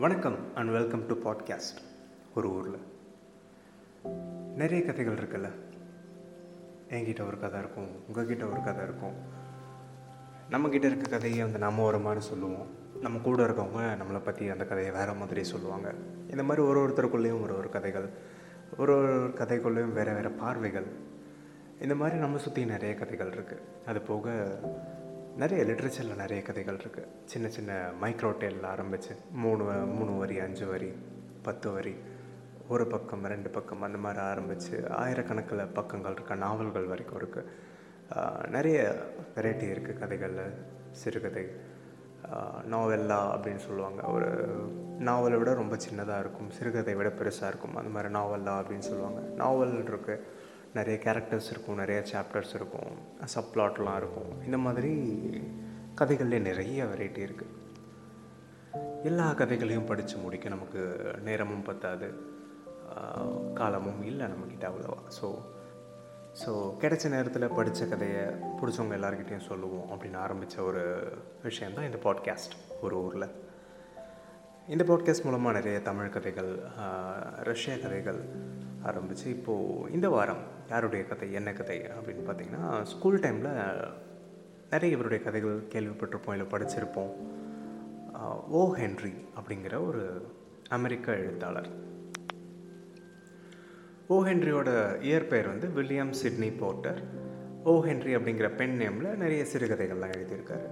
வணக்கம் and welcome to podcast ஒரு ஊரில். நிறைய கதைகள் இருக்குல்ல? என்கிட்ட ஒரு கதை இருக்கும் உங்ககிட்ட ஒரு கதை இருக்கும். நம்மக்கிட்ட இருக்க கதையை வந்து நம்ம ஒரு மாதிரி சொல்லுவோம். நம்ம கூட இருக்கவங்க நம்மளை பற்றி அந்த கதையை வேறு மாதிரி சொல்லுவாங்க. இந்த மாதிரி ஒரு ஒருத்தருக்குள்ளேயும் ஒரு ஒரு கதைகள் ஒரு ஒரு கதைக்குள்ளேயும் வேறு வேறு பார்வைகள். இந்த மாதிரி நம்ம சுற்றி நிறைய கதைகள் இருக்குது அது போக நிறைய லிட்ரேச்சரில் நிறைய கதைகள் இருக்குது சின்ன சின்ன மைக்ரோ டேலில் ஆரம்பித்து மூணு வ- மூணு வரி அஞ்சு வரி பத்து வரி ஒரு பக்கம் ரெண்டு பக்கம் அந்த மாதிரி ஆரம்பித்து ஆயிரக்கணக்கில் பக்கங்கள் இருக்க நாவல்கள் வரைக்கும் இருக்குது நிறைய வெரைட்டி இருக்குது கதைகளில் சிறுகதை. நாவல்லா அப்படின்னு சொல்லுவாங்க. ஒரு நாவலை விட ரொம்ப சின்னதாக இருக்கும் சிறுகதை விட பெருசாக இருக்கும் அந்த மாதிரி நாவல்லா அப்படின்னு சொல்லுவாங்க. நாவல் இருக்குது நிறைய கேரக்டர்ஸ் இருக்கும் நிறைய சாப்டர்ஸ் இருக்கும் சப்ளாட்லாம் இருக்கும். இந்த மாதிரி கதைகள்லேயே நிறைய வெரைட்டி இருக்குது எல்லா கதைகளையும் படித்து முடிக்க நமக்கு நேரமும் பத்தாது. காலமும் இல்லை நம்மக்கிட்ட அவ்வளோவா. ஸோ ஸோ கிடைச்ச நேரத்தில் படித்த கதையை பிடிச்சவங்க எல்லாருக்கிட்டையும் சொல்லுவோம் அப்படின்னு ஆரம்பித்த ஒரு விஷயந்தான் இந்த பாட்காஸ்ட் ஒரு ஊரில். இந்த பாட்காஸ்ட் மூலமாக நிறைய தமிழ் கதைகள் ரஷ்ய கதைகள் ஆரம்பித்து இப்போது இந்த வாரம் யாருடைய கதை என்ன கதை அப்படின்னு பார்த்தீங்கன்னா ஸ்கூல் டைமில் நிறைய இவருடைய கதைகள் கேள்விப்பட்டிருப்போம் இல்லை படிச்சிருப்போம். ஓ ஹென்ரி அப்படிங்கிற ஒரு அமெரிக்க எழுத்தாளர். ஓ ஹென்ரியோட இயற்பெயர் வந்து William Sydney Porter. O Henry அப்படிங்கிற பெண் நேமில் நிறைய சிறுகதைகள்லாம் எழுதியிருக்காரு.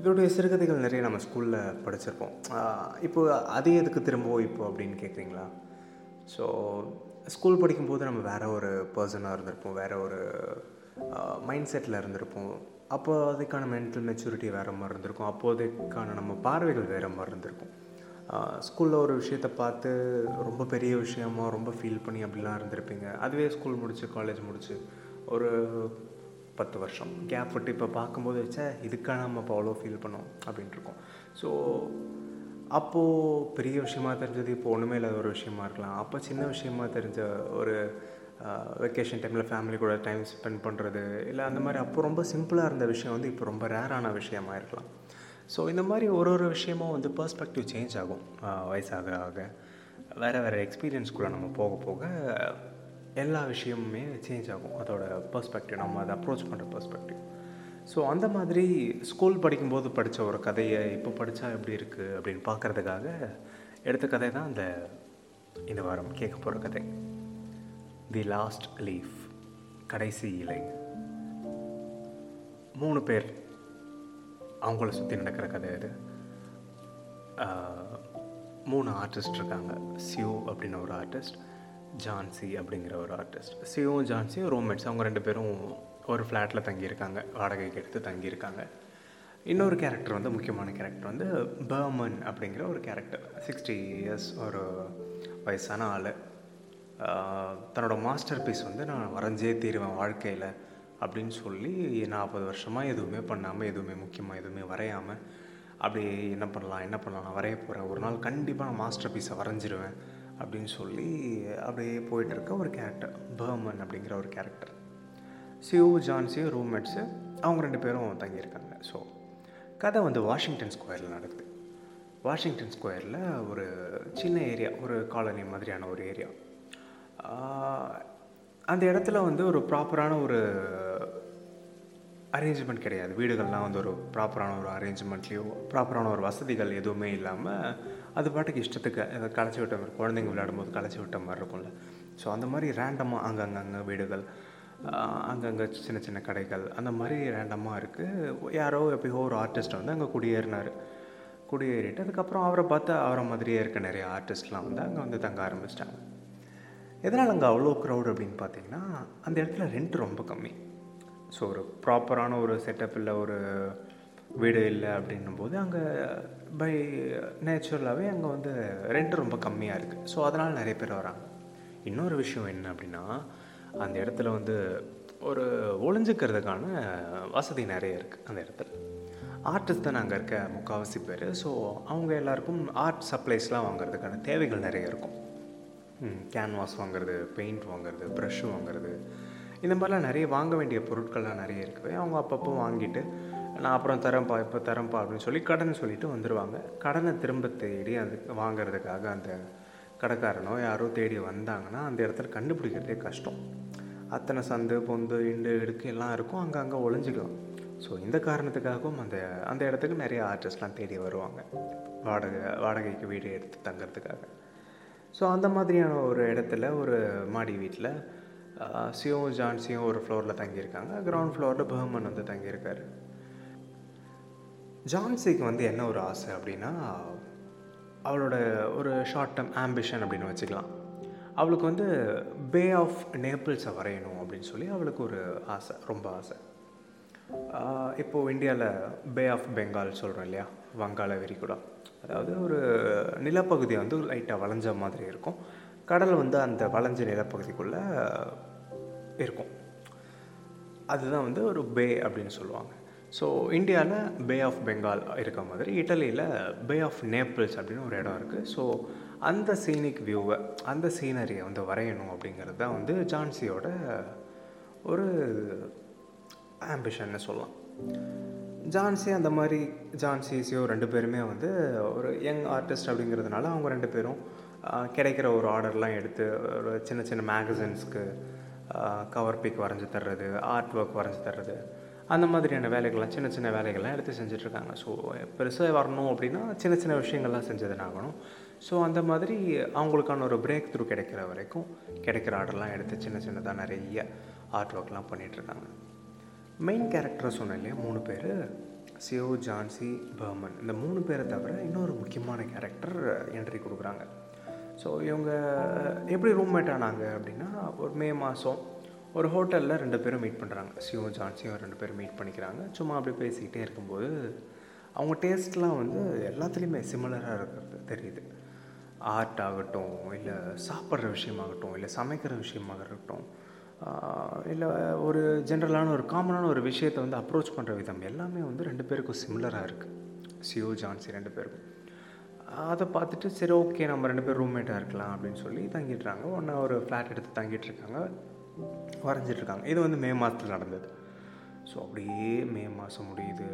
இவருடைய சிறுகதைகள் நிறைய நம்ம ஸ்கூலில் படிச்சிருப்போம். இப்போது இப்போ அதே எதுக்கு திரும்பவும் இப்போ அப்படின்னு கேட்குறீங்களா ஸோ ஸ்கூல் படிக்கும்போது நம்ம வேறு ஒரு பர்சனாக இருந்திருப்போம். வேற ஒரு மைண்ட் செட்டில் இருந்திருப்போம். அப்போ அதுக்கான மென்டல் மெச்சூரிட்டி வேறு மாதிரி இருந்திருக்கும். அப்போதைக்கான நம்ம பார்வைகள் வேறு மாதிரி இருந்திருக்கும். ஸ்கூலில் ஒரு விஷயத்தை பார்த்து ரொம்ப பெரிய விஷயமா ரொம்ப ஃபீல் பண்ணி அப்படிலாம் இருந்திருப்பீங்க. அதுவே ஸ்கூல் முடிச்சு காலேஜ் முடிச்சு ஒரு பத்து வருஷம். கேப் விட்டு இப்போ பார்க்கும்போது வச்சா இதுக்காக நம்ம இப்போ அவ்வளோ ஃபீல் பண்ணோம் அப்படின்ட்டு இருக்கோம். ஸோ அப்போது பெரிய விஷயமா தெரிஞ்சது இப்போ ஒன்றுமே இல்லாத ஒரு விஷயமா இருக்கலாம். அப்போ சின்ன விஷயமா தெரிஞ்ச ஒரு வெக்கேஷன் டைமில் ஃபேமிலி கூட டைம் ஸ்பெண்ட் பண்ணுறது இல்லை அந்த மாதிரி அப்போ ரொம்ப சிம்பிளாக இருந்த விஷயம் வந்து இப்போ ரொம்ப ரேரான விஷயமா இருக்கலாம். ஸோ இந்த மாதிரி ஒரு ஒரு விஷயமும் வந்து பர்ஸ்பெக்டிவ் சேஞ்ச் ஆகும் வயசாக ஆக. வேறு வேறு எக்ஸ்பீரியன்ஸ்குள்ளே நம்ம போக போக எல்லா விஷயமுமே சேஞ்ச் ஆகும். அதோட பர்ஸ்பெக்டிவ் நம்ம அதை அப்ரோச் பண்ணுற பர்ஸ்பெக்டிவ் ஸோ அந்த மாதிரி ஸ்கூல் படிக்கும்போது படித்த ஒரு கதையை இப்போ படித்தா எப்படி இருக்குது அப்படின்னு பார்க்குறதுக்காக எடுத்த கதை தான் அந்த இந்த வாரம் கேட்க போகிற கதை. தி லாஸ்ட் லீஃப் கடைசி இலை. மூணு பேர் அவங்கள சுற்றி நடக்கிற கதை இது மூணு ஆர்டிஸ்ட் இருக்காங்க. சியூ அப்படின்னு ஒரு ஆர்டிஸ்ட் ஜான்சி அப்படிங்கிற ஒரு ஆர்டிஸ்ட் சியூவும் ஜான்சியும் ரோம்மேட்ஸ் அவங்க ரெண்டு பேரும் ஒரு ஃப்ளாட்டில் தங்கியிருக்காங்க. வாடகைக்கு எடுத்து தங்கியிருக்காங்க. இன்னொரு கேரக்டர் வந்து முக்கியமான கேரக்டர் வந்து பர்மன் அப்படிங்கிற ஒரு கேரக்டர் சிக்ஸ்டி இயர்ஸ் ஒரு வயசான ஆள். தன்னோட மாஸ்டர் பீஸ் வந்து நான் வரைஞ்சே தீருவேன் வாழ்க்கையில் அப்படின்னு சொல்லி நாற்பது வருஷமாக எதுவுமே பண்ணாமல் எதுவுமே முக்கியமாக எதுவுமே வரையாமல் அப்படி என்ன பண்ணலாம் என்ன பண்ணலாம் நான் வரைய போகிறேன் ஒரு நாள் கண்டிப்பாக நான் மாஸ்டர் பீஸை வரைஞ்சிருவேன் அப்படின்னு சொல்லி அப்படியே போயிட்டு இருக்க ஒரு கேரக்டர் பர்மன் அப்படிங்கிற ஒரு கேரக்டர் சியூ ஜான்சி ரூம்மேட்ஸு அவங்க ரெண்டு பேரும் தங்கியிருக்காங்க. ஸோ கதை வந்து வாஷிங்டன் ஸ்கொயரில் நடக்குது. வாஷிங்டன் ஸ்கொயரில் ஒரு சின்ன ஏரியா ஒரு காலனி மாதிரியான ஒரு ஏரியா. அந்த இடத்துல வந்து ஒரு ப்ராப்பரான ஒரு அரேஞ்ச்மெண்ட் கிடையாது. வீடுகள்லாம் வந்து ஒரு ப்ராப்பரான ஒரு அரேஞ்ச்மெண்ட்லேயோ ப்ராப்பரான ஒரு வசதிகள் எதுவுமே இல்லாமல் அது பாட்டுக்கு இஷ்டத்துக்கு அதை களைச்சி விட்ட மாதிரி குழந்தைங்க விளையாடும்போது களைச்சி விட்ட மாதிரி இருக்கும்ல. ஸோ அந்த மாதிரி ரேண்டமாக அங்கங்கே வீடுகள் அங்கங்கே சின்ன சின்ன கடைகள் அந்த மாதிரி ரேண்டமாக இருக்குது யாரோ எப்பயோ ஒரு ஆர்டிஸ்ட் வந்து அங்கே குடியேறினார். குடியேறிட்டு அதுக்கப்புறம் அவரை பார்த்து அவரை மாதிரியே இருக்க நிறைய ஆர்டிஸ்ட்லாம் வந்து அங்கே வந்து தங்க ஆரம்பிச்சிட்டாங்க. எதனால் அங்கே அவ்வளோ க்ரௌட் அப்படின்னு பார்த்தீங்கன்னா அந்த இடத்துல ரெண்ட் ரொம்ப கம்மி. ஸோ ஒரு ப்ராப்பரான ஒரு செட்டப் இல்லை ஒரு வீடு இல்லை அப்படின்னும் போது அங்கே பை நேச்சுரலாகவே அங்கே வந்து ரெண்ட் ரொம்ப கம்மியாக இருக்குது ஸோ அதனால் நிறைய பேர் வராங்க. இன்னொரு விஷயம் என்ன அப்படின்னா அந்த இடத்துல வந்து ஒரு ஒளிஞ்சுக்கிறதுக்கான வசதி நிறைய இருக்குது அந்த இடத்துல. ஆர்டிஸ்ட் தான் அங்கே இருக்க முக்கால்வாசி பேர். ஸோ அவங்க எல்லாருக்கும் ஆர்ட் சப்ளைஸ்லாம் வாங்குறதுக்கான தேவைகள் நிறைய இருக்கும். கேன்வாஸ் வாங்குறது பெயிண்ட் வாங்குறது ப்ரஷ் வாங்குறது. இந்த மாதிரிலாம் நிறைய வாங்க வேண்டிய பொருட்கள்லாம் நிறைய இருக்குது. அவங்க அப்பப்போ வாங்கிட்டு நான் அப்புறம் தரேன்ப்பா இப்போ தரேன்ப்பா அப்படின்னு சொல்லி கடன் சொல்லிவிட்டு வந்துடுவாங்க கடனை திரும்ப தேடி அது வாங்குறதுக்காக அந்த கடைக்காரனோ யாரோ தேடி வந்தாங்கன்னா அந்த இடத்துல கண்டுபிடிக்கிறதே கஷ்டம். அத்தனை சந்து பொந்து இண்டு இடுக்கு எல்லாம் இருக்கும். அங்கே அங்கே ஒளிஞ்சிக்கலாம் ஸோ இந்த காரணத்துக்காகவும் அந்த அந்த இடத்துக்கு நிறைய ஆர்டிஸ்ட்லாம் தேடி வருவாங்க. வாடகை வாடகைக்கு வீடு எடுத்து தங்கறதுக்காக. ஸோ அந்த மாதிரியான ஒரு இடத்துல ஒரு மாடி வீட்டில் சியும் ஜான்சியும் ஒரு ஃப்ளோரில் தங்கியிருக்காங்க. கிரவுண்ட் ஃப்ளோரில் பர்மன் வந்து தங்கியிருக்காரு. ஜான்சிக்கு வந்து என்ன ஒரு ஆசை அப்படின்னா அவளோட ஒரு ஷார்ட் டேர்ம் ஆம்பிஷன் அப்படின்னு வச்சுக்கலாம். அவளுக்கு வந்து பே ஆஃப் நேபிள்ஸை வரையணும் அப்படின்னு சொல்லி அவளுக்கு ஒரு ஆசை ரொம்ப ஆசை. இப்போது இந்தியாவில் பே ஆஃப் பெங்கால் சொல்கிறோம் இல்லையா? வங்காள விரிகுடா அதாவது ஒரு நிலப்பகுதி வந்து லைட்டாக வளைஞ்ச மாதிரி இருக்கும். கடல் வந்து அந்த வளைஞ்ச நிலப்பகுதிக்குள்ளே இருக்கும். அதுதான் வந்து ஒரு பே அப்படின்னு சொல்லுவாங்க. ஸோ இந்தியாவில் பே ஆஃப் பெங்கால் இருக்க மாதிரி இட்டலியில் பே ஆஃப் நேப்பிள்ஸ் அப்படின்னு ஒரு இடம் இருக்குது ஸோ அந்த சீனிக் வியூவை அந்த சீனரியை வந்து வரையணும் அப்படிங்கிறது தான் வந்து ஜான்சியோட ஒரு ஆம்பிஷன்னு சொல்லலாம். ஜான்சி அந்த மாதிரி ஜான்சிஸியோ ரெண்டு பேருமே வந்து ஒரு யங் ஆர்டிஸ்ட் அப்படிங்கிறதுனால அவங்க ரெண்டு பேரும் கிடைக்கிற ஒரு ஆர்டர்லாம் எடுத்து ஒரு சின்ன சின்ன மேகசின்ஸ்க்கு கவர் பிக் வரைஞ்சி தர்றது ஆர்ட் ஒர்க் வரைஞ்சி தர்றது அந்த மாதிரியான வேலைகள்லாம் சின்ன சின்ன வேலைகள்லாம் எடுத்து செஞ்சிட்ருக்காங்க. ஸோ பெருசாக வரணும் அப்படின்னா சின்ன சின்ன விஷயங்கள்லாம் செஞ்சதுனாகணும் ஸோ அந்த மாதிரி அவங்களுக்கான ஒரு பிரேக் த்ரூ கிடைக்கிற வரைக்கும் கிடைக்கிற ஆர்டர்லாம் எடுத்து சின்ன சின்னதாக நிறைய ஆர்ட் ஒர்க்லாம் பண்ணிகிட்ருக்காங்க மெயின் கேரக்டர் சொன்னேன் இல்லையா மூணு பேர் சியோ ஜான்சி பர்மன் இந்த மூணு பேரை தவிர இன்னொரு முக்கியமான கேரக்டர் என்ட்ரி கொடுக்குறாங்க. ஸோ இவங்க எப்படி ரூம்மேட் ஆனாங்க அப்படின்னா ஒரு மே மாதம் ஒரு ஹோட்டலில் ரெண்டு பேரும் மீட் பண்ணுறாங்க சிவம் ஜான்சியும் ரெண்டு பேரும் மீட் பண்ணிக்கிறாங்க. சும்மா அப்படியே பேசிக்கிட்டே இருக்கும்போது அவங்க டேஸ்ட்லாம் வந்து எல்லாத்துலேயுமே சிமிலராக இருக்கிறது தெரியுது. ஆர்ட் ஆகட்டும் இல்லை சாப்பிட்ற விஷயமாகட்டும் இல்லை சமைக்கிற விஷயமாக இருக்கட்டும் இல்லை ஒரு ஜென்ரலான ஒரு காமனான ஒரு விஷயத்தை வந்து அப்ரோச் பண்ணுற விதம் எல்லாமே வந்து ரெண்டு பேருக்கும் சிமிலராக இருக்குது சியோ ஜான்சி ரெண்டு பேருக்கும். அதை பார்த்துட்டு சரி ஓகே நம்ம ரெண்டு பேரும் ரூம்மேட்டாக இருக்கலாம் அப்படின்னு சொல்லி தங்கிட்டுறாங்க ஒன்றா ஒரு ஃப்ளாட் எடுத்து தங்கிட்டு இருக்காங்க. வரைஞ்சிட்டு இருக்காங்க இது வந்து மே மாதத்தில் நடந்தது. ஸோ அப்படியே மே மாதம் முடியுது.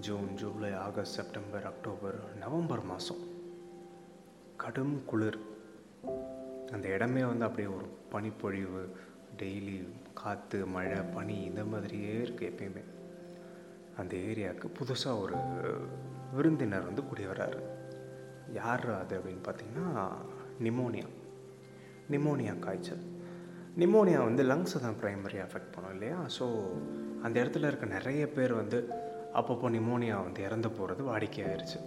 June July August September October November மாதம். கடும் குளிர். அந்த இடமே வந்து அப்படியே ஒரு பனிப்பொழிவு டெய்லி காற்று மழை பனி இந்த மாதிரியே இருக்குது எப்பயுமே. அந்த ஏரியாவுக்கு புதுசாக ஒரு விருந்தினர் வந்து குடி வர்றாரு யார் அது அப்படின்னு பார்த்தீங்கன்னா நிமோனியா. நிமோனியா காய்ச்சல். நிமோனியா வந்து லங்ஸை தான் ப்ரைமரி அஃபெக்ட் பண்ணும் இல்லையா? ஸோ அந்த இடத்துல இருக்க நிறைய பேர் வந்து அப்பப்போ நிமோனியா வந்து இறந்து போகிறது வாடிக்கையாயிருச்சு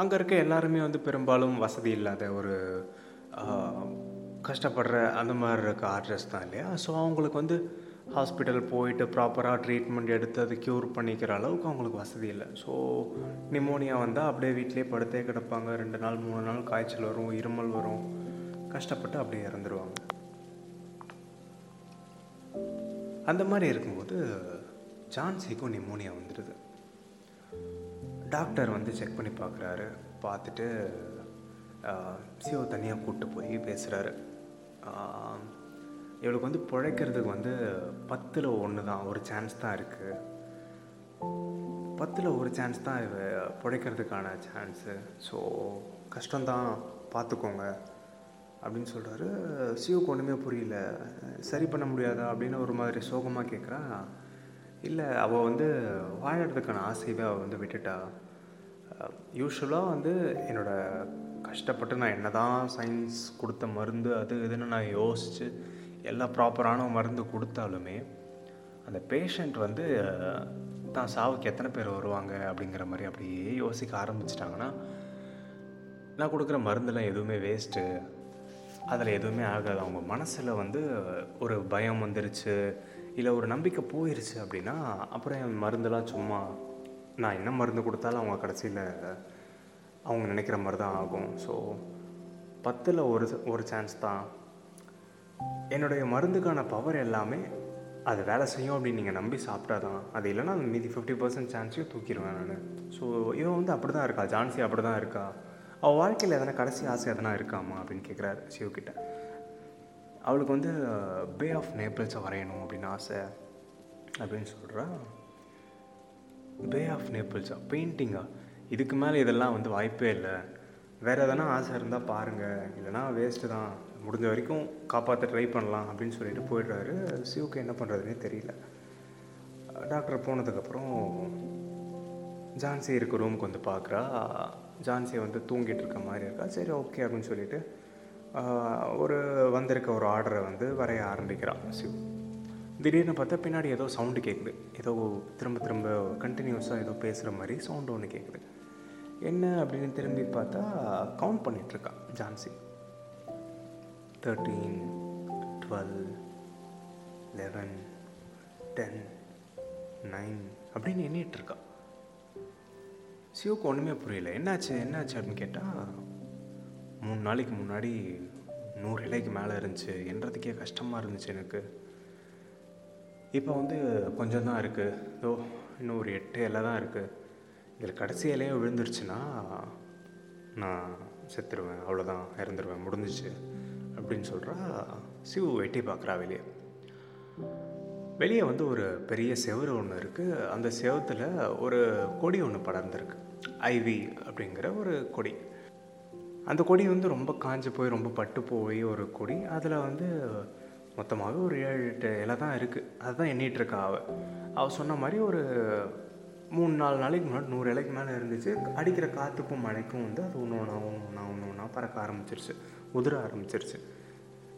அங்கே இருக்க எல்லாருமே வந்து பெரும்பாலும் வசதி இல்லாத ஒரு கஷ்டப்படுற அந்த மாதிரி இருக்க ஆர்டர்ஸ் தான் இல்லையா? ஸோ அவங்களுக்கு வந்து ஹாஸ்பிட்டல் போயிட்டு ப்ராப்பராக ட்ரீட்மெண்ட் எடுத்து அதை க்யூர் பண்ணிக்கிற அளவுக்கு அவங்களுக்கு வசதி இல்லை. ஸோ நிமோனியா வந்தால் அப்படியே வீட்டிலே படுத்தே கிடப்பாங்க. ரெண்டு நாள் மூணு நாள் காய்ச்சல் வரும் இருமல் வரும். கஷ்டப்பட்டு அப்படியே இறந்துருவாங்க. அந்த மாதிரி இருக்கும்போது ஜான்சிக்கும் நிமோனியா வந்துடுது. டாக்டர் வந்து செக் பண்ணி பார்க்குறாரு. பார்த்துட்டு சிஓ தனியாக கூப்பிட்டு போய் பேசுகிறாரு இவளுக்கு வந்து பிழைக்கிறதுக்கு வந்து பத்தில் ஒன்று தான் ஒரு சான்ஸ் தான் இருக்குது பத்தில் ஒரு சான்ஸ் தான் இவ பிழைக்கிறதுக்கான சான்ஸு ஸோ கஷ்டம்தான். பார்த்துக்கோங்க. அப்படின்னு சொல்கிறாரு சிஓக்கு ஒன்றுமே புரியல. சரி பண்ண முடியாதா அப்படின்னு ஒரு மாதிரி சோகமாக கேட்குறா இல்லை அவள் வந்து வாழறதுக்கான ஆசையவே அவள் வந்து விட்டுட்டா. யூஸ்வலாக வந்து என்னோடய கஷ்டப்பட்டு நான் என்ன தான் சயின்ஸ் கொடுத்த மருந்து அது இதுன்னு நான் யோசித்து எல்லா ப்ராப்பரான மருந்து கொடுத்தாலுமே அந்த பேஷண்ட் வந்து தான் சாவுக்கு எத்தனை பேர் வருவாங்க? அப்படிங்கிற மாதிரி அப்படியே யோசிக்க ஆரம்பிச்சிட்டாங்கன்னா நான் கொடுக்குற மருந்தெல்லாம் எதுவுமே வேஸ்ட்டு அதில் எதுவுமே ஆகாது. அவங்க மனசில் வந்து ஒரு பயம் வந்துருச்சு இல்லை ஒரு நம்பிக்கை போயிருச்சு அப்படின்னா அப்புறம் என் மருந்தெல்லாம் சும்மா நான் என்ன மருந்து கொடுத்தாலும் அவங்க கடைசியில் அவங்க நினைக்கிற மாதிரி தான் ஆகும். ஸோ பத்தில் ஒரு ஒரு சான்ஸ் தான். என்னுடைய மருந்துக்கான பவர் எல்லாமே அது வேலை செய்யும் அப்படின்னு நீங்கள் நம்பி சாப்பிட்டா தான் அது இல்லைன்னா மீதி ஃபிஃப்டி பர்சன்ட் சான்ஸையும் தூக்கிடுவேன் நான். ஸோ இவன் வந்து அப்படி தான் இருக்கா? ஜான்சி அப்படி தான் இருக்கா? அவள் வாழ்க்கையில் எதனா கடைசி ஆசை எதனா இருக்காமா அப்படின்னு கேட்குறாரு சிவகிட்ட அவளுக்கு வந்து பே ஆஃப் நேபிள்ஸை வரையணும் அப்படின்னு ஆசை அப்படின்னு சொல்கிறா பே ஆஃப் நேபிள்ஸா பெயிண்டிங்கா இதுக்கு மேலே இதெல்லாம் வந்து வாய்ப்பே இல்லை வேறு எதனா ஆசை இருந்தால் பாருங்கள் இல்லைனா வேஸ்ட்டு தான் முடிஞ்ச வரைக்கும் காப்பாற்ற ட்ரை பண்ணலாம் அப்படின்னு சொல்லிட்டு போயிடுறாரு சிவுக்கு என்ன பண்ணுறதுனே தெரியல டாக்டர் போனதுக்கப்புறம் ஜான்சி இருக்க ரூமுக்கு வந்து பார்க்குறா ஜான்சி வந்து தூங்கிட்டு இருக்க மாதிரி இருக்கா? சரி ஓகே அப்படின்னு சொல்லிட்டு ஒரு வந்திருக்க ஒரு ஆர்டரை வந்து வரைய ஆரம்பிக்கிறான் சிவ். திடீர்னு பார்த்தா பின்னாடி ஏதோ சவுண்டு கேட்குது ஏதோ திரும்ப திரும்ப கண்டினியூஸாக ஏதோ பேசுகிற மாதிரி சவுண்டு ஒன்று கேட்குது என்ன அப்படின்னு திரும்பி பார்த்தா count பண்ணிகிட்ருக்கான் Johnsy. Thirteen twelve eleven ten nine அப்படின்னு எண்ணிகிட்ருக்கான் சிவக்கு ஒன்றுமே புரியல. என்னாச்சு? என்னாச்சு அப்படின்னு கேட்டால் மூணு நாளைக்கு முன்னாடி நூறு இலைக்கு மேலே இருந்துச்சு. என்றதுக்கே கஷ்டமாக இருந்துச்சு எனக்கு. இப்போ வந்து கொஞ்சம் தான் இருக்குது இதோ இன்னும் ஒரு எட்டு இலை தான் இருக்குது இதில் கடைசி இலையும் விழுந்துருச்சுன்னா நான் செத்துருவேன். அவ்வளோதான் இறந்துருவேன். முடிஞ்சிச்சு. அப்படின்னு சொல்கிறா சிவு வெட்டி பார்க்குறா வெளியே. வெளியே வந்து ஒரு பெரிய செவுரு ஒன்று இருக்குது அந்த செவத்தில் ஒரு கொடி ஒன்று படர்ந்துருக்கு. ஐவி அப்படிங்கிற ஒரு கொடி. அந்த கொடி வந்து ரொம்ப காஞ்சு போய் ரொம்ப பட்டு போய் ஒரு கொடி. அதில் வந்து மொத்தமாகவே ஒரு ஏழு எட்டு இலை தான் இருக்குது அதுதான் எண்ணிகிட்ருக்கா அவள் அவள் சொன்ன மாதிரி ஒரு மூணு நாலு நாளைக்கு முன்னாடி நூறு இலைக்கு மேலே இருந்துச்சு. அடிக்கிற காற்றுக்கும் மழைக்கும் வந்து அது ஒன்று ஒன்றா ஒன்று ஒன்றா ஒன்று ஒன்றா பறக்க ஆரம்பிச்சிருச்சு. உதிர ஆரம்பிச்சிருச்சு.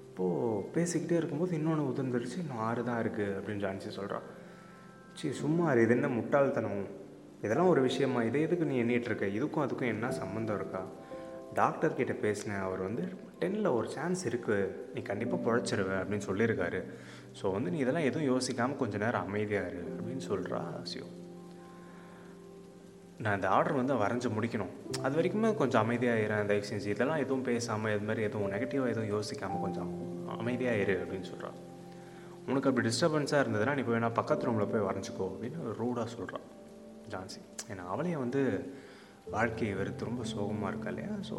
இப்போது பேசிக்கிட்டே இருக்கும்போது இன்னொன்று உதிர்ந்துருச்சு. இன்னும் ஆறு தான் இருக்குது அப்படின்னு ஜான்சி சொல்கிறான் சரி சும்மா இது என்ன முட்டாள்தனம். இதெல்லாம் ஒரு விஷயமா? இதை எதுக்கு நீ எண்ணிட்டு இருக்க இதுக்கும் அதுக்கும் என்ன சம்மந்தம் இருக்கா? டாக்டர் கிட்ட பேசினேன் அவர் வந்து டென்னில் ஒரு சான்ஸ் இருக்குது நீ கண்டிப்பாக பிழைச்சிருவ அப்படின்னு சொல்லியிருக்காரு. ஸோ வந்து நீ இதெல்லாம் எதுவும் யோசிக்காமல் கொஞ்ச நேரம் அமைதியாக இரு அப்படின்னு சொல்கிறா சிவ நான் இந்த ஆர்டர் வந்து வரைஞ்சி முடிக்கணும். அது வரைக்குமே கொஞ்சம் அமைதியாக இரு தயவு செஞ்சு இதெல்லாம் எதுவும் பேசாமல் இது மாதிரி எதுவும் நெகட்டிவாக எதுவும் யோசிக்காமல் கொஞ்சம் அமைதியாக இரு அப்படின்னு சொல்கிறான் உனக்கு அப்படி டிஸ்டர்பன்ஸாக இருந்ததுன்னா நீ போய் வேணா பக்கத்து ரூமில் போய் வரைஞ்சிக்கோ அப்படின்னு ரூடாக சொல்கிறான் ஜான்சி. ஏன்னா அவளையும் வந்து வாழ்க்கையை வெறுத்து ரொம்ப சோகமாக இருக்கா இல்லையா? ஸோ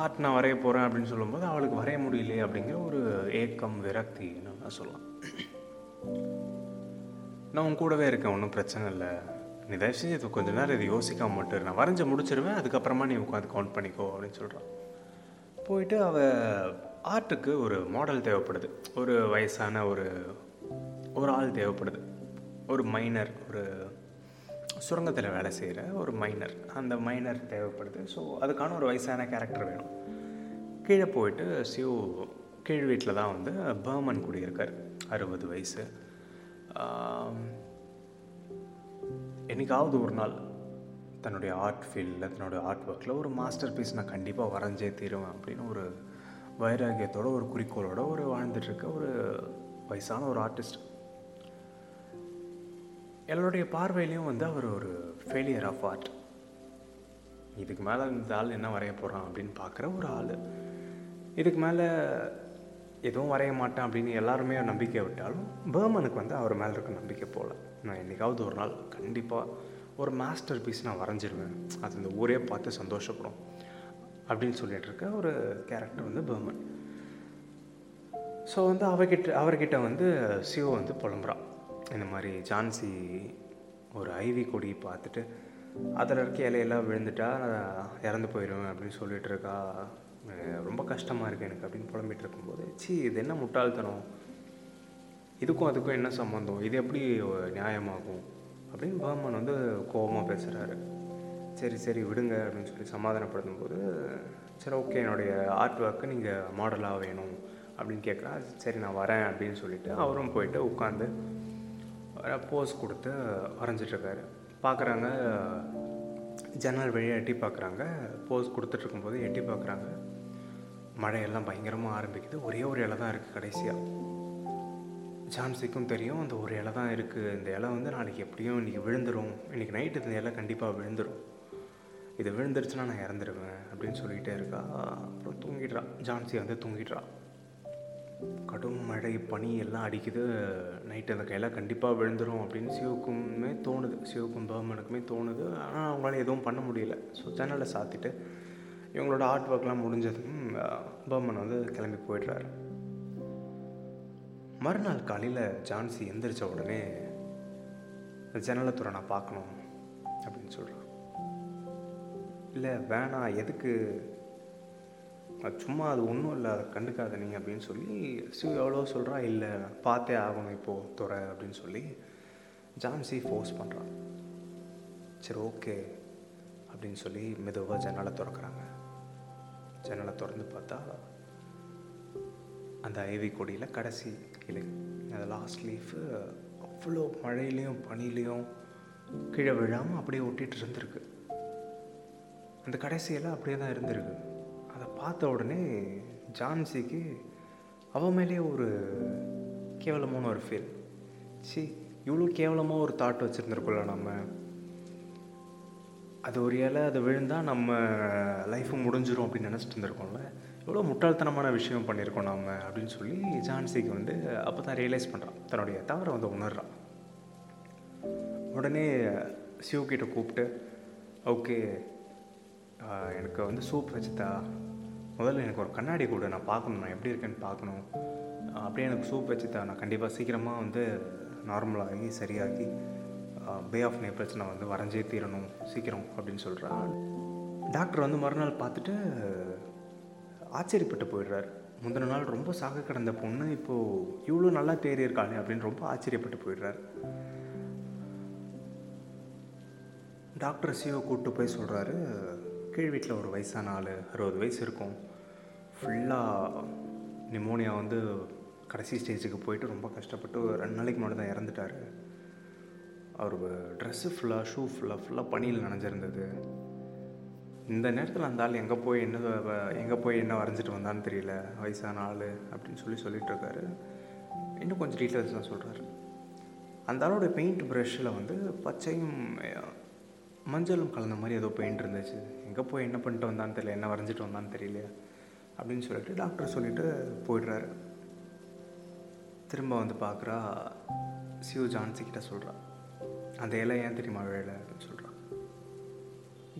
ஆர்ட் நான் வரைய போகிறேன் அப்படின்னு சொல்லும்போது அவளுக்கு வரைய முடியலையே அப்படிங்கிற ஒரு ஏக்கம் விரக்தி நான் சொல்லலாம். நான் உன் கூடவே இருக்கேன் ஒன்றும் பிரச்சனை இல்லை. நீ தயவு செஞ்சு இது கொஞ்சம் நேரம் இதை யோசிக்காம மட்டும் நான் வரைஞ்சு முடிச்சிருவேன் அதுக்கப்புறமா நீ உட்காந்து கவுண்ட் பண்ணிக்கோ அப்படின்னு சொல்கிறான் போயிட்டு அவள் ஆர்ட்டுக்கு ஒரு மாடல் தேவைப்படுது. ஒரு வயசான ஒரு ஒரு ஆள் தேவைப்படுது. ஒரு மைனர் ஒரு சுரங்கத்தில் வேலை செய்கிற ஒரு மைனர் அந்த மைனர் தேவைப்படுது. ஸோ அதுக்கான ஒரு வயசான கேரக்டர் வேணும். கீழே போயிட்டு சிவ் கீழ் வீட்டில் தான் வந்து பர்மன் குடியிருக்கார். அறுபது வயசு. என்றைக்காவது என்னைக்காவது ஒரு நாள் தன்னுடைய ஆர்ட் ஃபீல்டில் தன்னுடைய ஆர்ட் ஒர்க்கில் ஒரு மாஸ்டர் பீஸ் நான் கண்டிப்பாக வரைஞ்சே தீருவேன் அப்படின்னு ஒரு வைராகியத்தோட ஒரு குறிக்கோளோட ஒரு வாழ்ந்துட்டுருக்க ஒரு வயசான ஒரு ஆர்டிஸ்ட் எல்லாருடைய பார்வையிலையும் வந்து அவர் ஒரு ஃபெயிலியர் ஆஃப் ஆர்ட் இதுக்கு மேலே இந்த ஆள் என்ன வரைய போகிறான் அப்படின்னு பார்க்குற ஒரு ஆள். இதுக்கு மேலே எதுவும் வரைய மாட்டேன் அப்படின்னு எல்லாருமே நம்பிக்கை விட்டாலும் பேர்மனுக்கு வந்து அவர் மேலே இருக்க நம்பிக்கை போகல நான் என்னைக்காவது ஒரு நாள் கண்டிப்பாக ஒரு மாஸ்டர் பீஸ் நான் வரைஞ்சிருவேன். அது இந்த ஊரே பார்த்து சந்தோஷப்படும். அப்படின்னு சொல்லிட்டு இருக்க ஒரு கேரக்டர் வந்து பேர்மன். ஸோ வந்து அவகிட்ட அவர்கிட்ட வந்து சிவ வந்து புலம்புறான். இந்த மாதிரி ஜான்சி ஒரு ஐவி கொடி பார்த்துட்டு அதில் இருக்க இலையெல்லாம் விழுந்துட்டா இறந்து போயிடுவேன் அப்படின்னு சொல்லிட்டு இருக்கா. ரொம்ப கஷ்டமாக இருக்குது எனக்கு அப்படின்னு புலம்பிட்டு இருக்கும்போது சி இது என்ன முட்டாள்தனம்? இதுக்கும் அதுக்கும் என்ன சம்மந்தம் இது எப்படி நியாயமாகும்? அப்படின்னு பகவான் வந்து கோபமாக பேசுகிறாரு சரி சரி விடுங்க அப்படின்னு சொல்லி சமாதானப்படுத்தும் போது சரி ஓகே என்னுடைய ஆர்ட் ஒர்க்கு நீங்கள் மாடலாக வேணும் அப்படின்னு கேட்குறா சரி நான் வரேன் அப்படின்னு சொல்லிட்டு அவரும் போயிட்டு உட்காந்து போஸ் கொடுத்து வரைஞ்சிட்ருக்காரு பார்க்குறாங்க ஜன்னல் வழியாக எட்டி பார்க்குறாங்க. போஸ் கொடுத்துட்ருக்கும்போது எட்டி பார்க்குறாங்க. மழையெல்லாம் பயங்கரமாக ஆரம்பிக்குது. ஒரே ஒரு இலை தான் இருக்குது கடைசியாக ஜான்சிக்கும் தெரியும் அந்த ஒரு இலை தான் இருக்குது இந்த இலை வந்து நாளைக்கு எப்படியும் இன்றைக்கி விழுந்துடும் இன்றைக்கி நைட்டு இந்த இலை கண்டிப்பாக விழுந்துடும் இது விழுந்துருச்சுன்னா நான் இறந்துருவேன் அப்படின்னு சொல்லிகிட்டே இருக்கா. அப்புறம் தூங்கிடுறா. ஜான்சி வந்து தூங்கிடுறா. கடும் மழை பனி எல்லாம் அடிக்குது. நைட்டு அந்த கையில் கண்டிப்பாக விழுந்துரும் அப்படின்னு சிவக்குமே தோணுது. சிவக்கும் பகவானுக்குமே தோணுது. ஆனால் அவங்களால எதுவும் பண்ண முடியல. ஸோ ஜன்னலை சாத்திட்டு இவங்களோட ஆர்ட் ஒர்க்லாம் முடிஞ்சதும் பர்மன் வந்து கிளம்பி போயிடுறாரு. மறுநாள் காலையில் ஜான்சி எந்திரிச்ச உடனே ஜன்னலை துறை நான் பார்க்கணும் அப்படின்னு சொல்கிறான் இல்லை வேணாம். எதுக்கு அது சும்மா அது ஒன்றும் இல்லை அதை கண்டுக்காத நீ அப்படின்னு சொல்லி சிவ் எவ்வளோ சொல்கிறா இல்லை பார்த்தே ஆகணும் இப்போது துறை அப்படின்னு சொல்லி ஜான்சி ஃபோர்ஸ் பண்ணுறான் சரி ஓகே அப்படின்னு சொல்லி மெதுவாக ஜன்னலை திறக்கிறாங்க. ஜன்னலை திறந்து பார்த்தா அந்த ஐவி கொடியில் கடைசி கிளை அந்த லாஸ்ட் லீஃபு அவ்வளோ மழையிலையும் பனிலையும் கீழே விழாமல் அப்படியே ஒட்டிகிட்டு இருந்திருக்கு. அந்த கடைசியெல்லாம் அப்படியே தான் இருந்திருக்கு. அதை பார்த்த உடனே ஜான்சிக்கு அவன் மேலேயே ஒரு கேவலமான ஒரு ஃபீல் சி இவ்வளோ கேவலமாக ஒரு தாட் வச்சுருந்துருக்கோம்ல நம்ம. அது ஒரு இலை அது விழுந்தால் நம்ம லைஃபு முடிஞ்சிடும் அப்படின்னு நினச்சிட்டு இருந்திருக்கோம்ல. எவ்வளோ முட்டாள்தனமான விஷயம் பண்ணியிருக்கோம் நம்ம அப்படின்னு சொல்லி ஜான்சிக்கு வந்து அப்போ தான் ரியலைஸ் பண்ணுறான் தன்னுடைய தவறை வந்து உணர்றான். உடனே சிவகிட்ட கூப்பிட்டு ஓகே எனக்கு வந்து சூப் வச்சுதா முதல்ல எனக்கு ஒரு கண்ணாடி கொடு நான் பார்க்கணும் நான் எப்படி இருக்கேன்னு பார்க்கணும். அப்படியே எனக்கு சூப் வச்சுதா நான் கண்டிப்பாக சீக்கிரமாக வந்து நார்மலாகி சரியாகி பே ஆஃப் நேபிள்ஸ் நான் வந்து வரைஞ்சே தீரணும் சீக்கிரம் அப்படின்னு சொல்கிறான் டாக்டர் வந்து மறுநாள் பார்த்துட்டு ஆச்சரியப்பட்டு போயிடுறாரு. முந்தின நாள் ரொம்ப சாக கிடந்த பொண்ணு இப்போது இவ்வளோ நல்லா தேறி இருக்காளே அப்படின்னு ரொம்ப ஆச்சரியப்பட்டு போயிடுறார். டாக்டர் சிவ கூப்பிட்டு போய் சொல்கிறாரு கீழ் வீட்டில் ஒரு வயசான ஆள் அறுபது வயசு இருக்கும். ஃபுல்லாக நிமோனியா வந்து கடைசி ஸ்டேஜுக்கு போயிட்டு ரொம்ப கஷ்டப்பட்டு ஒரு ரெண்டு நாளைக்கு முன்னாடி தான் இறந்துட்டார். அவர் ட்ரெஸ்ஸு ஃபுல்லாக ஷூ ஃபுல்லாக ஃபுல்லாக பனியில் நனைஞ்சிருந்தது. இந்த நேரத்தில் அந்த ஆள் எங்கே போய் என்ன எங்கே போய் என்ன வரைஞ்சிட்டு வந்தான்னு தெரியல. வயசான ஆள் அப்படின்னு சொல்லி சொல்லிட்டு இருக்காரு. இன்னும் கொஞ்சம் டீட்டெயில்ஸ் தான் சொல்கிறாரு அந்த ஆளோட பெயிண்ட் ப்ரஷ்ஷில் வந்து பச்சையும் மஞ்சளும் கலந்த மாதிரி ஏதோ பெயிண்ட் இருந்துச்சு. எங்கே போய் என்ன பண்ணிட்டு வந்தான்னு தெரியல என்ன வரைஞ்சிட்டு வந்தான்னு தெரியல அப்படின்னு சொல்லிட்டு டாக்டர் சொல்லிட்டு போயிடுறாரு. திரும்ப வந்து பார்க்குறா சிவ ஜான்சி கிட்ட சொல்கிறா அந்த இலை ஏன் தெரியுமா வேலை அப்படின்னு சொல்கிறான்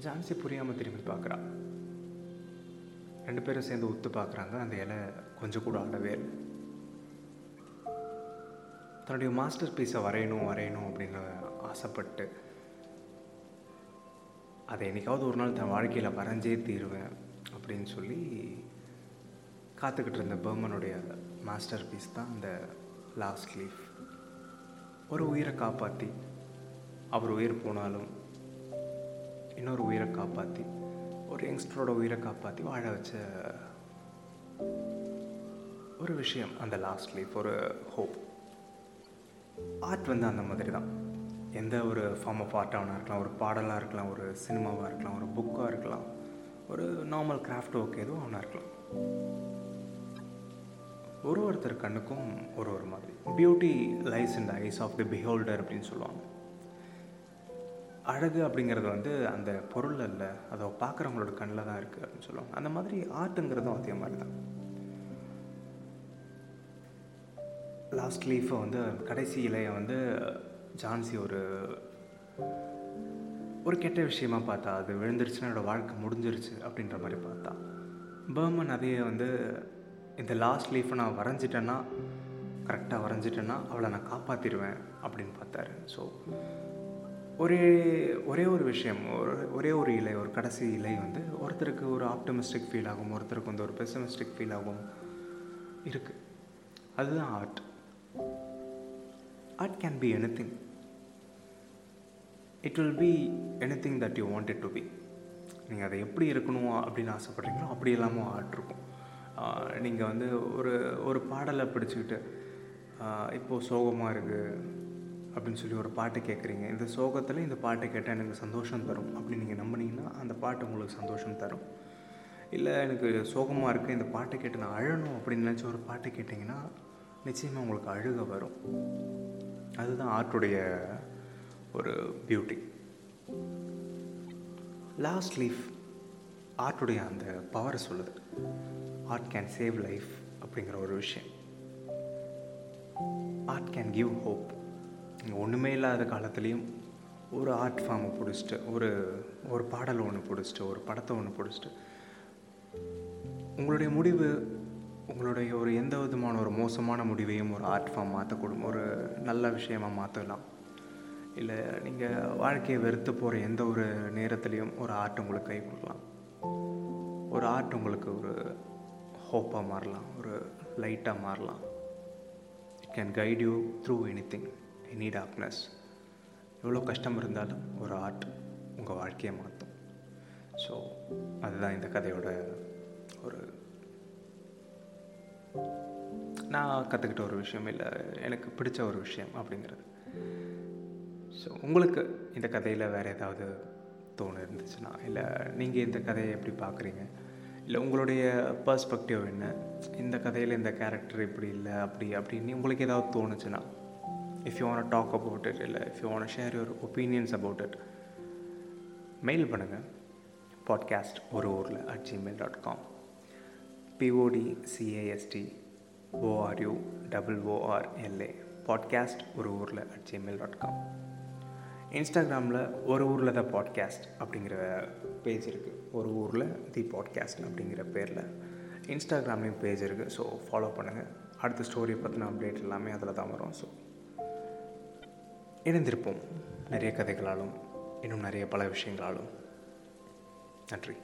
ஜான்சி புரியாமல் திரும்பி பார்க்குறா. ரெண்டு பேரும் சேர்ந்து ஒத்து பார்க்குறாங்க அந்த இலை கொஞ்சம் கூட ஆடவே இல்லை. தன்னுடைய மாஸ்டர் பீஸை வரையணும் வரையணும் அப்படின்னு ஆசைப்பட்டு அதை என்றைக்காவது ஒரு நாள் தன் வாழ்க்கையில் வரைஞ்சே தீருவேன் அப்படின்னு சொல்லி காத்துக்கிட்டு இருந்த பர்மனுடைய மாஸ்டர் பீஸ் தான் அந்த லாஸ்ட் லீஃப் ஒரு உயிரை காப்பாற்றி அவர் உயிர் போனாலும் இன்னொரு உயிரை காப்பாற்றி ஒரு யங்ஸ்டரோட உயிரை காப்பாற்றி வாழ வச்ச ஒரு விஷயம் அந்த லாஸ்ட் லீஃப் ஒரு ஹோப் ஆர்ட் வந்து அந்த மாதிரி தான். எந்த ஒரு ஃபார்ம் ஆஃப் ஆர்ட்டாக இருக்கலாம் ஒரு பாடலாக இருக்கலாம் ஒரு சினிமாவாக இருக்கலாம் ஒரு புக்காக இருக்கலாம் ஒரு நார்மல் கிராஃப்ட் ஒர்க் எதுவும் ஒன்றா இருக்கலாம். ஒரு ஒருத்தர் கண்ணுக்கும் ஒரு ஒரு மாதிரி. Beauty lies in the eyes of the beholder அப்படின்னு சொல்லுவாங்க. அழகு அப்படிங்கிறது வந்து அந்த பொருள் அல்ல அதை பார்க்குறவங்களோட கண்ணில் தான் இருக்குது அப்படின்னு சொல்லுவாங்க. அந்த மாதிரி ஆர்ட்டுங்கிறதும் அதே மாதிரி தான். லாஸ்ட் லீஃபை வந்து கடைசி இலையை வந்து ஜான்சி ஒரு ஒரு கெட்ட விஷயமா பார்த்தா அது விழுந்துருச்சுன்னா என்னோடய வாழ்க்கை முடிஞ்சிருச்சு அப்படின்ற மாதிரி பார்த்தா. பர்மன் அதையே வந்து இந்த லாஸ்ட் லீஃபை நான் வரைஞ்சிட்டேன்னா கரெக்டாக வரைஞ்சிட்டேன்னா அவளை நான் காப்பாற்றிடுவேன் அப்படின்னு பார்த்தாரு. ஸோ ஒரே ஒரே ஒரு விஷயம் ஒரு ஒரே ஒரு இலை ஒரு கடைசி இலை வந்து ஒருத்தருக்கு ஒரு ஆப்டமிஸ்டிக் ஃபீல் ஆகும் ஒருத்தருக்கு வந்து ஒரு பெசமிஸ்டிக் ஃபீல் ஆகும். இருக்குது அதுதான் art art can be anything it will be anything that you want it to be நீங்கள் அதை எப்படி இருக்கணும் அப்படின்னு ஆசைப்பட்றீங்களோ அப்படி இல்லாமல் ஆர்ட் இருக்கும். நீங்கள் வந்து ஒரு ஒரு பாடலை பிடிச்சிக்கிட்டு இப்போது சோகமாக இருக்குது அப்படின்னு சொல்லி ஒரு பாட்டு கேட்குறீங்க இந்த சோகத்தில் இந்த பாட்டை கேட்டால் எனக்கு சந்தோஷம் தரும் அப்படின்னு நீங்கள் நம்பினீங்கன்னா அந்த பாட்டு உங்களுக்கு சந்தோஷம் தரும். இல்லை எனக்கு சோகமாக இருக்குது இந்த பாட்டை கேட்டு நான் அழணும் அப்படின்னு நினச்சி ஒரு பாட்டை கேட்டிங்கன்னா நிச்சயமாக உங்களுக்கு அழுக வரும். அதுதான் ஆர்ட்டுடைய ஒரு பியூட்டி லாஸ்ட் லீஃப் ஆர்ட்டுடைய அந்த பவரை சொல்லுது. ஆர்ட் கேன் சேவ் லைஃப் அப்படிங்கிற ஒரு விஷயம். ஆர்ட் கேன் கிவ் ஹோப் நீங்கள் ஒன்றுமே இல்லாத காலத்துலேயும் ஒரு ஆர்ட் ஃபார்மை பிடிச்சிட்டு ஒரு ஒரு பாடல் ஒன்று பிடிச்சிட்டு ஒரு படத்தை ஒன்று பிடிச்சிட்டு உங்களுடைய முடிவு உங்களுடைய ஒரு எந்த விதமான ஒரு மோசமான முடிவையும் ஒரு ஆர்ட் ஃபார்ம் மாற்றக்கூடும் ஒரு நல்ல விஷயமாக மாற்றலாம் இல்லை நீங்கள் வாழ்க்கையை வெறுத்து போகிற எந்த ஒரு நேரத்துலேயும் ஒரு ஆர்ட் உங்களுக்கு கை கொடுக்கலாம். ஒரு ஆர்ட் உங்களுக்கு ஒரு ஹோப்பாக மாறலாம் ஒரு லைட்டாக மாறலாம். It can guide you through anything any darkness எவ்வளோ கஷ்டம் இருந்தாலும் ஒரு ஆர்ட் உங்கள் வாழ்க்கையை மாற்றும். ஸோ அதுதான் இந்த கதையோட ஒரு நான் கற்றுக்கிட்ட ஒரு விஷயம் இல்லை எனக்கு பிடிச்ச ஒரு விஷயம் அப்படிங்கிறது. ஸோ உங்களுக்கு இந்த கதையில் வேறு ஏதாவது தோணு இருந்துச்சுன்னா இல்லை நீங்கள் இந்த கதையை எப்படி பார்க்குறீங்க இல்லை உங்களுடைய பர்ஸ்பெக்டிவ் என்ன? இந்த கதையில் இந்த கேரக்டர் இப்படி இல்லை அப்படி அப்படின்னு உங்களுக்கு ஏதாவது தோணுச்சுன்னா if you want talk about it இல்லை if you want share your opinions about it mail பண்ணுங்கள் பாட்காஸ்ட் ஒரு ஊரில் at Gmail dot com POD CAST ORU double ORLA podcast ஒரு ஊரில் அட் ஜிமெயில் டாட் காம் இன்ஸ்டாகிராமில் ஒரு ஊரில் த பாட்காஸ்ட் அப்படிங்கிற பேஜ் இருக்குது ஒரு ஊரில் தி பாட்காஸ்ட் அப்படிங்கிற பேரில் இன்ஸ்டாகிராம்லேயும் பேஜ் இருக்குது ஸோ ஃபாலோ பண்ணுங்கள் அடுத்த ஸ்டோரி பற்றின அப்டேட் எல்லாமே அதில் தான் வரும். ஸோ இணைந்திருப்போம். நிறைய கதைகளாலும் இன்னும் நிறைய பல விஷயங்களாலும். நன்றி.